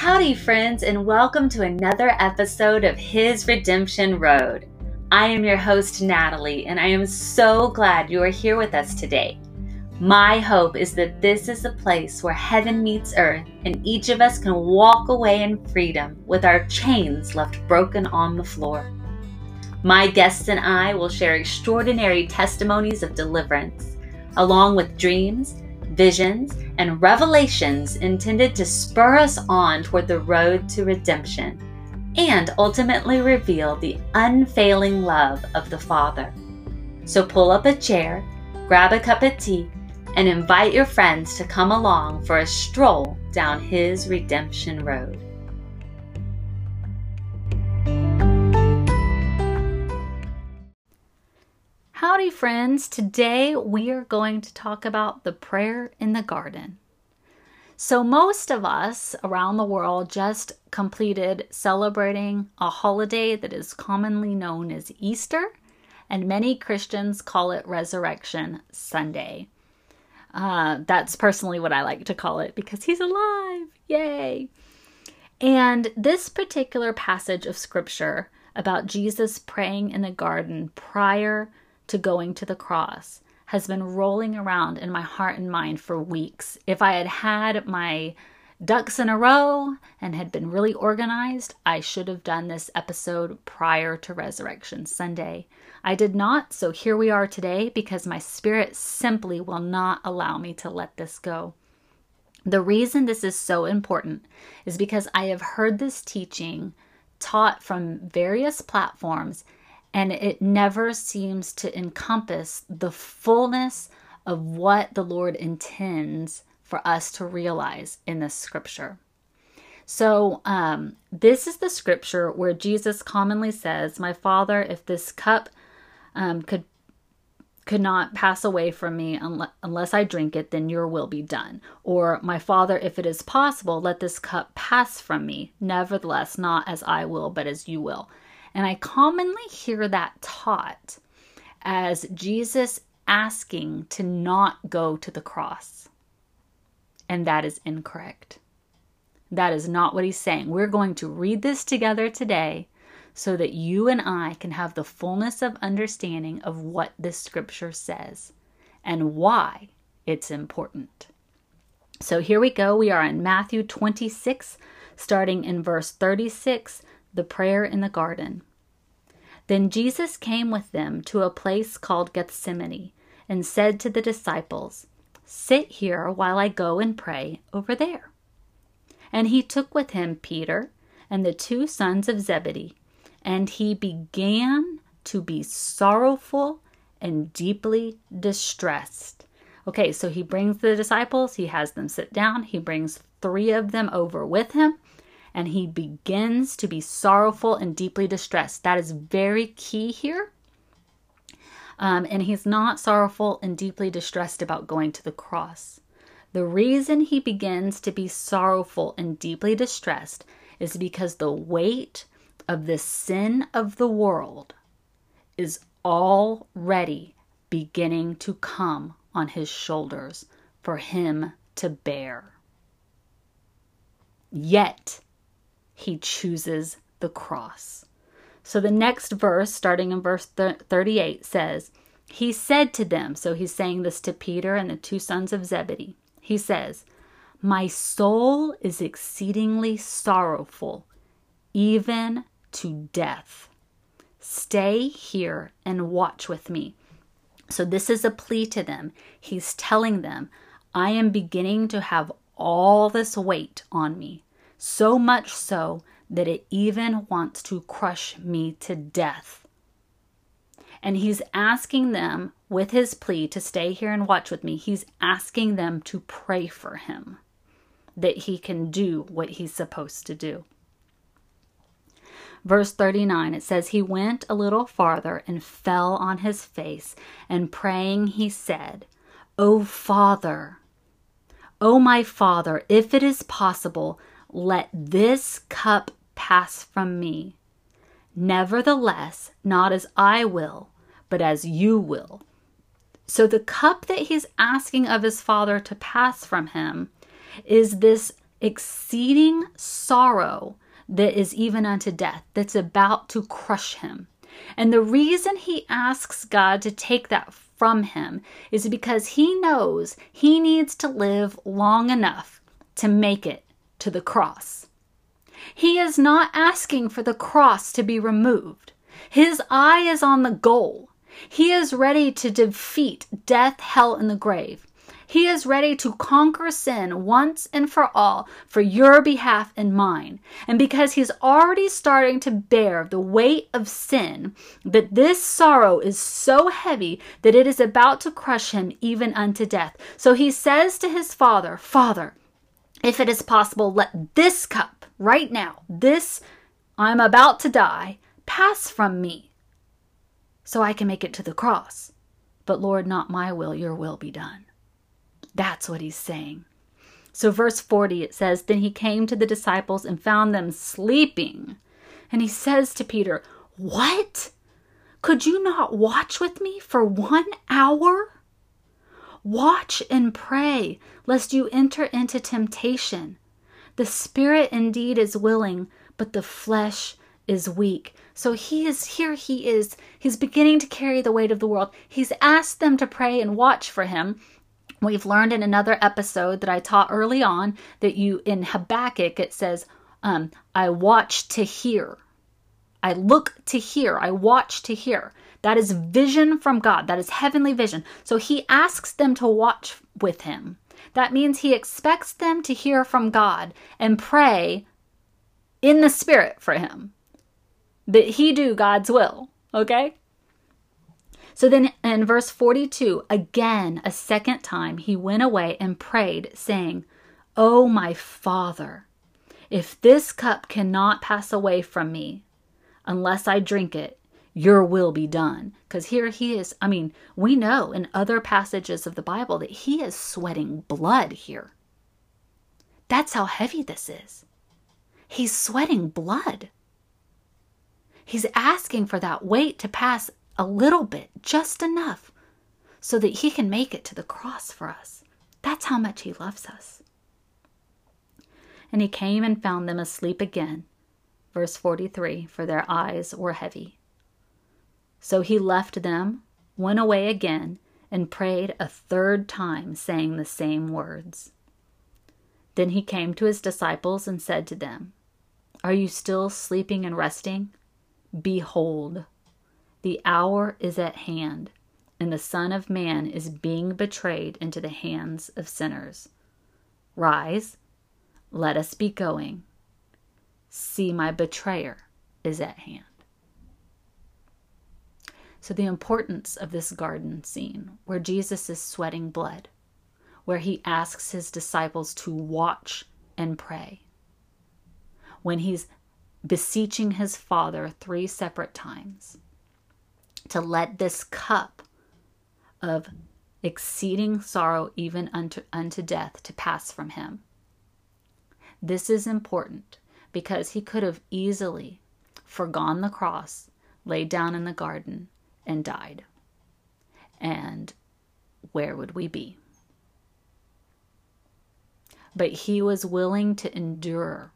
Howdy, friends, and welcome to another episode of His Redemption Road. I am your host, Natalie, and I am so glad you are here with us today. My hope is that this is a place where heaven meets earth and each of us can walk away in freedom with our chains left broken on the floor. My guests and I will share extraordinary testimonies of deliverance, along with dreams, visions, and revelations intended to spur us on toward the road to redemption and ultimately reveal the unfailing love of the Father. So pull up a chair, grab a cup of tea, and invite your friends to come along for a stroll down His redemption road. Howdy, friends. Today we are going to talk about the prayer in the garden. So, most of us around the world just completed celebrating a holiday that is commonly known as Easter, and many Christians call it Resurrection Sunday. Uh, that's personally what I like to call it because he's alive. Yay! And this particular passage of scripture about Jesus praying in the garden prior to going to the cross has been rolling around in my heart and mind for weeks. If I had had my ducks in a row and had been really organized, I should have done this episode prior to Resurrection Sunday. I did not, so here we are today because my spirit simply will not allow me to let this go. The reason this is so important is because I have heard this teaching taught from various platforms and it never seems to encompass the fullness of what the Lord intends for us to realize in this scripture. So, um, this is the scripture where Jesus commonly says, My Father, if this cup um, could could not pass away from me unless, unless I drink it, then your will be done. Or, my Father, if it is possible, let this cup pass from me. Nevertheless, not as I will, but as you will. And I commonly hear that taught as Jesus asking to not go to the cross. And that is incorrect. That is not what he's saying. We're going to read this together today so that you and I can have the fullness of understanding of what this scripture says and why it's important. So here we go. We are in Matthew 26, starting in verse 36 the prayer in the garden. Then Jesus came with them to a place called Gethsemane and said to the disciples, Sit here while I go and pray over there. And he took with him Peter and the two sons of Zebedee, and he began to be sorrowful and deeply distressed. Okay, so he brings the disciples, he has them sit down, he brings three of them over with him, and he begins to be sorrowful and deeply distressed. That is very key here. Um, and he's not sorrowful and deeply distressed about going to the cross. The reason he begins to be sorrowful and deeply distressed is because the weight of the sin of the world is already beginning to come on his shoulders for him to bear. Yet, he chooses the cross. So the next verse, starting in verse 38, says, He said to them, so he's saying this to Peter and the two sons of Zebedee. He says, My soul is exceedingly sorrowful, even to death. Stay here and watch with me. So, this is a plea to them. He's telling them, I am beginning to have all this weight on me so much so that it even wants to crush me to death. And he's asking them, with his plea to stay here and watch with me, he's asking them to pray for him that he can do what he's supposed to do. Verse 39, it says, He went a little farther and fell on his face, and praying, he said, O Father, O my Father, if it is possible, let this cup pass from me. Nevertheless, not as I will, but as you will. So the cup that he's asking of his father to pass from him is this exceeding sorrow that is even unto death, that's about to crush him. And the reason he asks God to take that from him is because he knows he needs to live long enough to make it to the cross. He is not asking for the cross to be removed. His eye is on the goal. He is ready to defeat death, hell, and the grave. He is ready to conquer sin once and for all for your behalf and mine. And because he's already starting to bear the weight of sin, that this sorrow is so heavy that it is about to crush him even unto death. So he says to his father, Father, if it is possible, let this cup right now, this I'm about to die, pass from me so I can make it to the cross. But Lord, not my will, your will be done. That's what he's saying. So, verse 40, it says, Then he came to the disciples and found them sleeping. And he says to Peter, What? Could you not watch with me for one hour? Watch and pray, lest you enter into temptation. The spirit indeed is willing, but the flesh is weak. So he is here, he is, he's beginning to carry the weight of the world. He's asked them to pray and watch for him. We've learned in another episode that I taught early on that you in Habakkuk it says, um, I watch to hear. I look to hear. I watch to hear. That is vision from God. That is heavenly vision. So he asks them to watch with him. That means he expects them to hear from God and pray in the spirit for him. That he do God's will. Okay? So then in verse 42, again, a second time, he went away and prayed, saying, O my Father, if this cup cannot pass away from me unless I drink it, your will be done. Because here he is, I mean, we know in other passages of the Bible that he is sweating blood here. That's how heavy this is. He's sweating blood. He's asking for that weight to pass a little bit, just enough, so that He can make it to the cross for us. That's how much He loves us. And He came and found them asleep again. Verse 43 For their eyes were heavy. So He left them, went away again, and prayed a third time, saying the same words. Then he came to his disciples and said to them, Are you still sleeping and resting? Behold, the hour is at hand, and the Son of Man is being betrayed into the hands of sinners. Rise, let us be going. See, my betrayer is at hand. So, the importance of this garden scene where Jesus is sweating blood, where he asks his disciples to watch and pray, when he's beseeching his Father three separate times to let this cup of exceeding sorrow even unto, unto death to pass from him. This is important because he could have easily forgone the cross, laid down in the garden, and died. And where would we be? But he was willing to endure,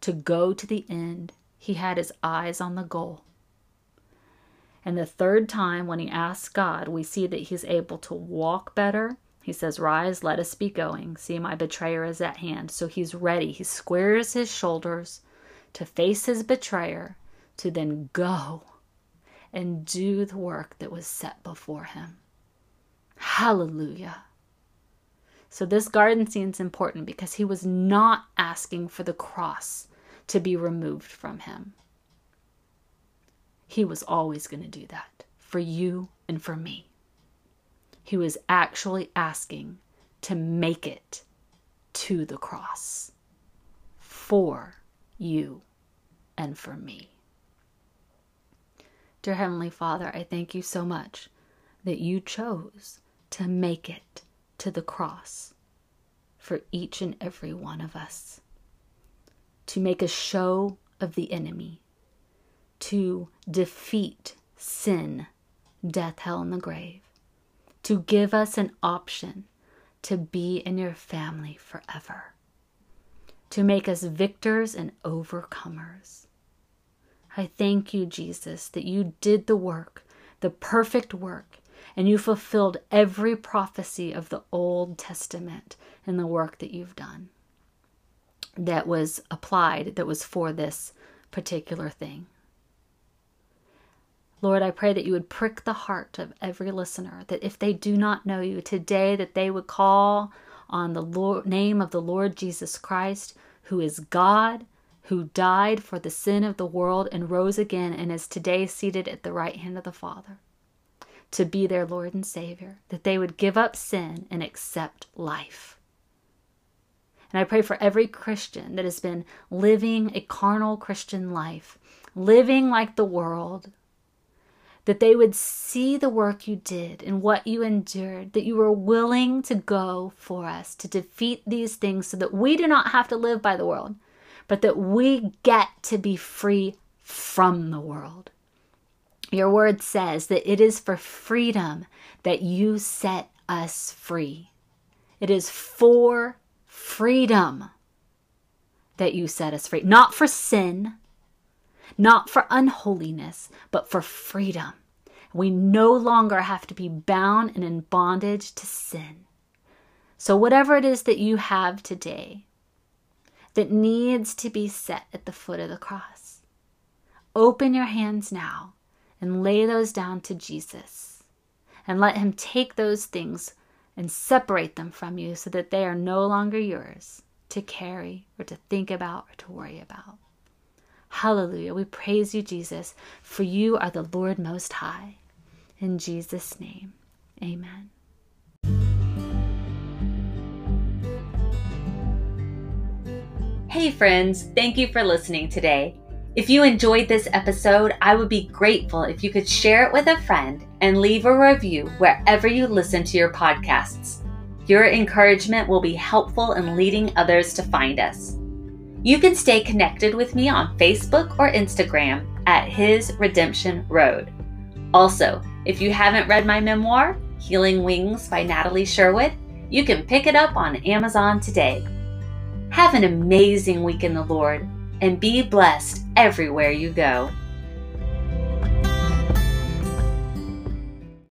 to go to the end. He had his eyes on the goal. And the third time, when he asks God, we see that he's able to walk better. He says, Rise, let us be going. See, my betrayer is at hand. So he's ready. He squares his shoulders to face his betrayer, to then go and do the work that was set before him. Hallelujah. So, this garden scene is important because he was not asking for the cross to be removed from him. He was always going to do that for you and for me. He was actually asking to make it to the cross for you and for me. Dear Heavenly Father, I thank you so much that you chose to make it to the cross for each and every one of us, to make a show of the enemy to defeat sin, death, hell, and the grave, to give us an option to be in your family forever. to make us victors and overcomers. I thank you, Jesus, that you did the work, the perfect work, and you fulfilled every prophecy of the Old Testament in the work that you've done that was applied, that was for this particular thing. Lord, I pray that you would prick the heart of every listener, that if they do not know you today, that they would call on the Lord, name of the Lord Jesus Christ, who is God, who died for the sin of the world and rose again and is today seated at the right hand of the Father, to be their Lord and Savior, that they would give up sin and accept life. And I pray for every Christian that has been living a carnal Christian life, living like the world, that they would see the work you did and what you endured, that you were willing to go for us to defeat these things so that we do not have to live by the world, but that we get to be free from the world. Your word says that it is for freedom that you set us free. It is for freedom that you set us free, not for sin, not for unholiness, but for freedom. We no longer have to be bound and in bondage to sin. So, whatever it is that you have today that needs to be set at the foot of the cross, open your hands now and lay those down to Jesus and let Him take those things and separate them from you so that they are no longer yours to carry or to think about or to worry about. Hallelujah. We praise you, Jesus, for you are the Lord Most High. In Jesus' name, amen. Hey, friends, thank you for listening today. If you enjoyed this episode, I would be grateful if you could share it with a friend and leave a review wherever you listen to your podcasts. Your encouragement will be helpful in leading others to find us. You can stay connected with me on Facebook or Instagram at His Redemption Road. Also, if you haven't read my memoir, Healing Wings by Natalie Sherwood, you can pick it up on Amazon today. Have an amazing week in the Lord and be blessed everywhere you go.